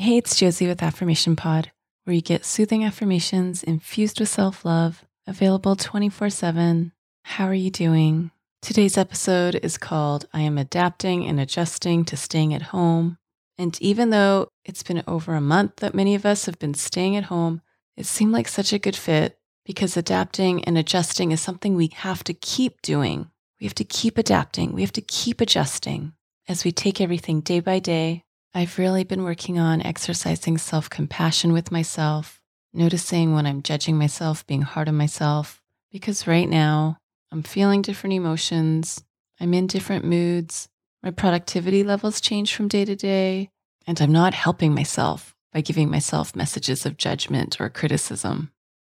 Hey, it's Josie with Affirmation Pod, where you get soothing affirmations infused with self love, available 24 7. How are you doing? Today's episode is called I Am Adapting and Adjusting to Staying at Home. And even though it's been over a month that many of us have been staying at home, it seemed like such a good fit because adapting and adjusting is something we have to keep doing. We have to keep adapting, we have to keep adjusting as we take everything day by day I've really been working on exercising self compassion with myself, noticing when I'm judging myself, being hard on myself, because right now I'm feeling different emotions, I'm in different moods, my productivity levels change from day to day, and I'm not helping myself by giving myself messages of judgment or criticism.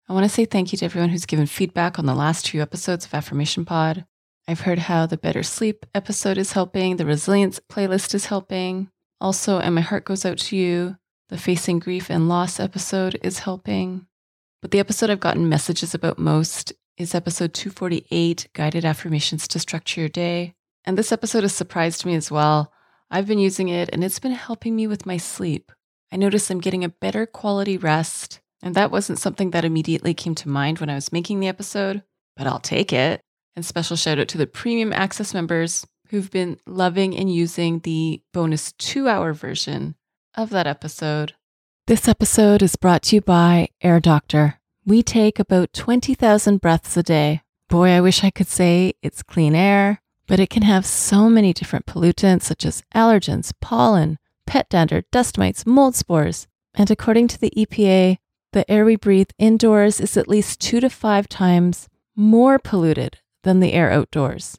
I want to say thank you to everyone who's given feedback on the last two episodes of Affirmation Pod. I've heard how the Better Sleep episode is helping, the Resilience playlist is helping. Also, and my heart goes out to you. The Facing Grief and Loss episode is helping. But the episode I've gotten messages about most is episode 248 Guided Affirmations to Structure Your Day. And this episode has surprised me as well. I've been using it and it's been helping me with my sleep. I notice I'm getting a better quality rest. And that wasn't something that immediately came to mind when I was making the episode, but I'll take it. And special shout out to the premium access members who've been loving and using the bonus two hour version of that episode. This episode is brought to you by Air Doctor. We take about 20,000 breaths a day. Boy, I wish I could say it's clean air, but it can have so many different pollutants such as allergens, pollen, pet dander, dust mites, mold spores. And according to the EPA, the air we breathe indoors is at least two to five times more polluted than the air outdoors.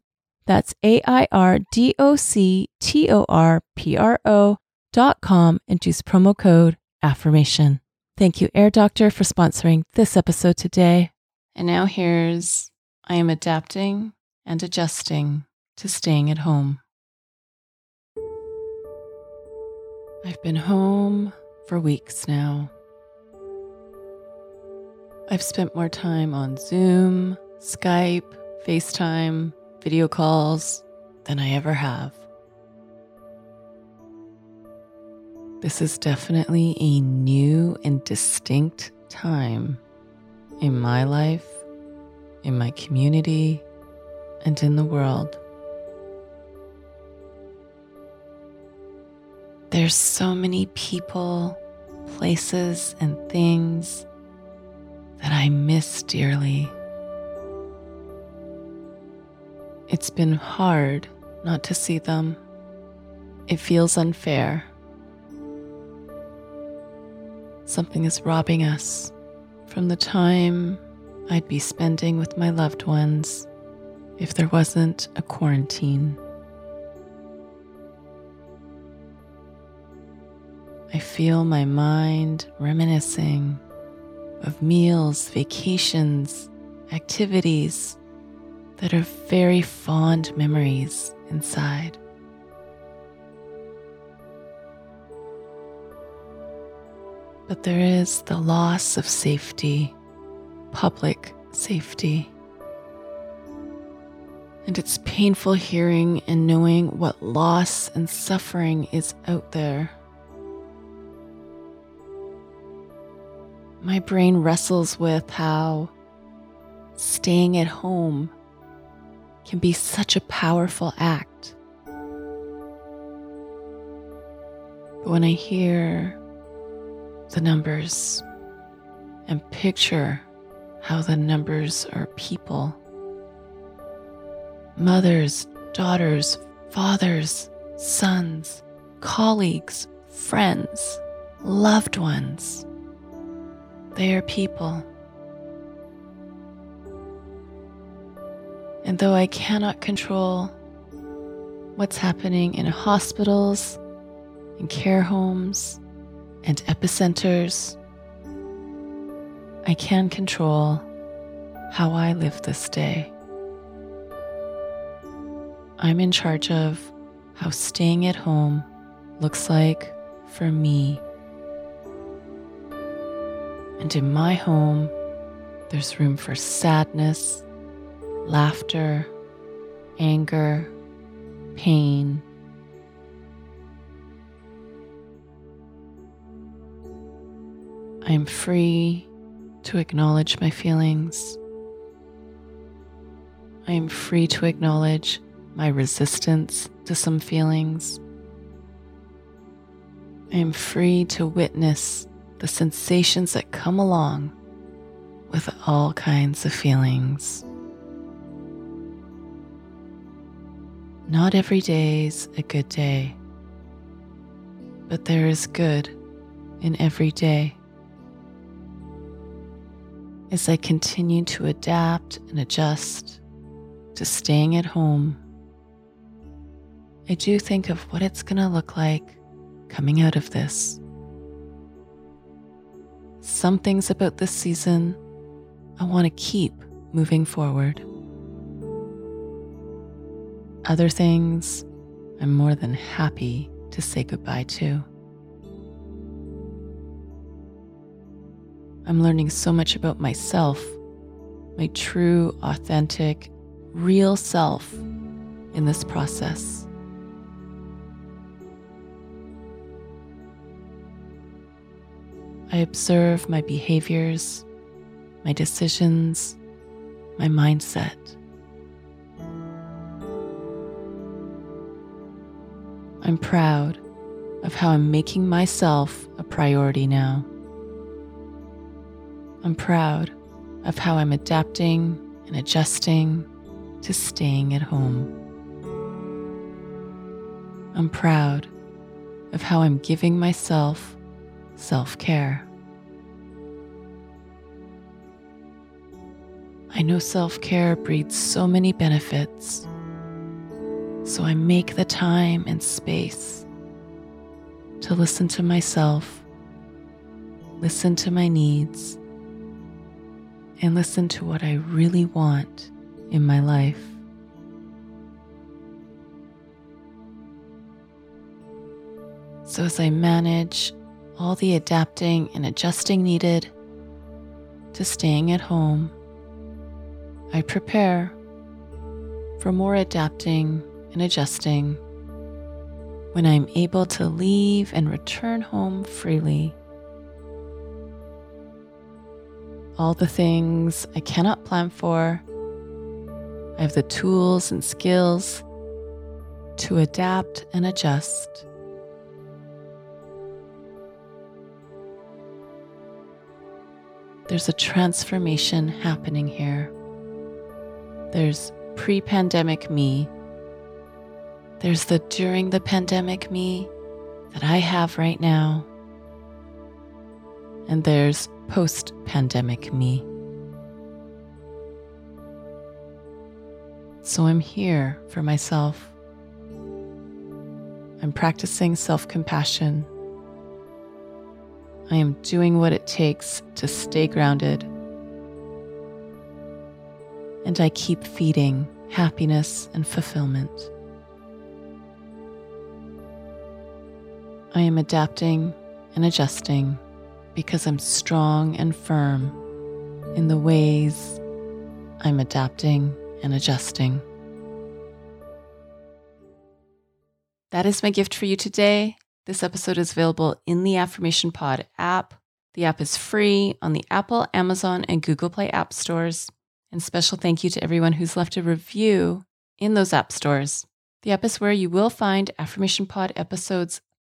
that's A I R D O C T O R P R O dot com and use promo code affirmation. Thank you, Air Doctor, for sponsoring this episode today. And now here's I am adapting and adjusting to staying at home. I've been home for weeks now. I've spent more time on Zoom, Skype, FaceTime, video calls than I ever have. This is definitely a new and distinct time in my life, in my community, and in the world. There's so many people, places, and things that I miss dearly. It's been hard not to see them. It feels unfair. Something is robbing us from the time I'd be spending with my loved ones if there wasn't a quarantine. I feel my mind reminiscing of meals, vacations, activities that are very fond memories inside. But there is the loss of safety, public safety. And it's painful hearing and knowing what loss and suffering is out there. My brain wrestles with how staying at home can be such a powerful act. But when I hear the numbers and picture how the numbers are people mothers, daughters, fathers, sons, colleagues, friends, loved ones. They are people. And though I cannot control what's happening in hospitals, in care homes, and epicenters, I can control how I live this day. I'm in charge of how staying at home looks like for me. And in my home, there's room for sadness, laughter, anger, pain. I am free to acknowledge my feelings. I am free to acknowledge my resistance to some feelings. I am free to witness the sensations that come along with all kinds of feelings. Not every day's a good day, but there is good in every day. As I continue to adapt and adjust to staying at home I do think of what it's going to look like coming out of this. Some things about this season I want to keep moving forward. Other things I'm more than happy to say goodbye to. I'm learning so much about myself, my true, authentic, real self in this process. I observe my behaviors, my decisions, my mindset. I'm proud of how I'm making myself a priority now. I'm proud of how I'm adapting and adjusting to staying at home. I'm proud of how I'm giving myself self care. I know self care breeds so many benefits, so I make the time and space to listen to myself, listen to my needs, and listen to what I really want in my life. So, as I manage all the adapting and adjusting needed to staying at home, I prepare for more adapting and adjusting when I'm able to leave and return home freely. All the things I cannot plan for, I have the tools and skills to adapt and adjust. there's a transformation happening here. There's pre pandemic me, there's the during the pandemic me that I have right now, and there's post pandemic me. So I'm here for myself. I'm practicing self compassion. I am doing what it takes to stay grounded. And I keep feeding happiness and fulfillment. I am adapting and adjusting because I'm strong and firm in the ways I'm adapting and adjusting. That is my gift for you today. This episode is available in the Affirmation Pod app. The app is free on the Apple, Amazon, and Google Play app stores. And special thank you to everyone who's left a review in those app stores. The app is where you will find Affirmation Pod episodes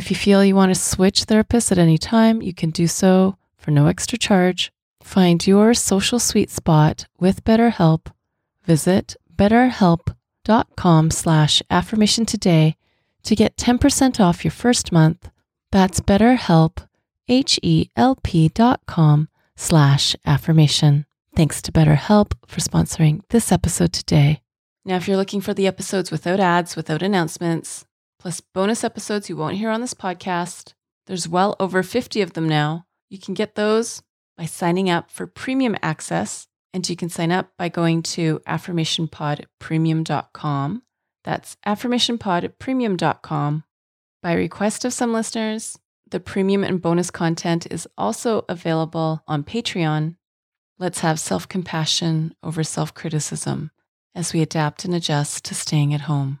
If you feel you want to switch therapists at any time, you can do so for no extra charge. Find your social sweet spot with BetterHelp. Visit betterhelp.com slash affirmation today to get 10% off your first month. That's betterhelp, H-E-L-P dot com slash affirmation. Thanks to BetterHelp for sponsoring this episode today. Now, if you're looking for the episodes without ads, without announcements, plus bonus episodes you won't hear on this podcast, there's well over 50 of them now. You can get those by signing up for premium access, and you can sign up by going to affirmationpodpremium.com. That's affirmationpodpremium.com. By request of some listeners, the premium and bonus content is also available on Patreon Let's have self compassion over self criticism as we adapt and adjust to staying at home.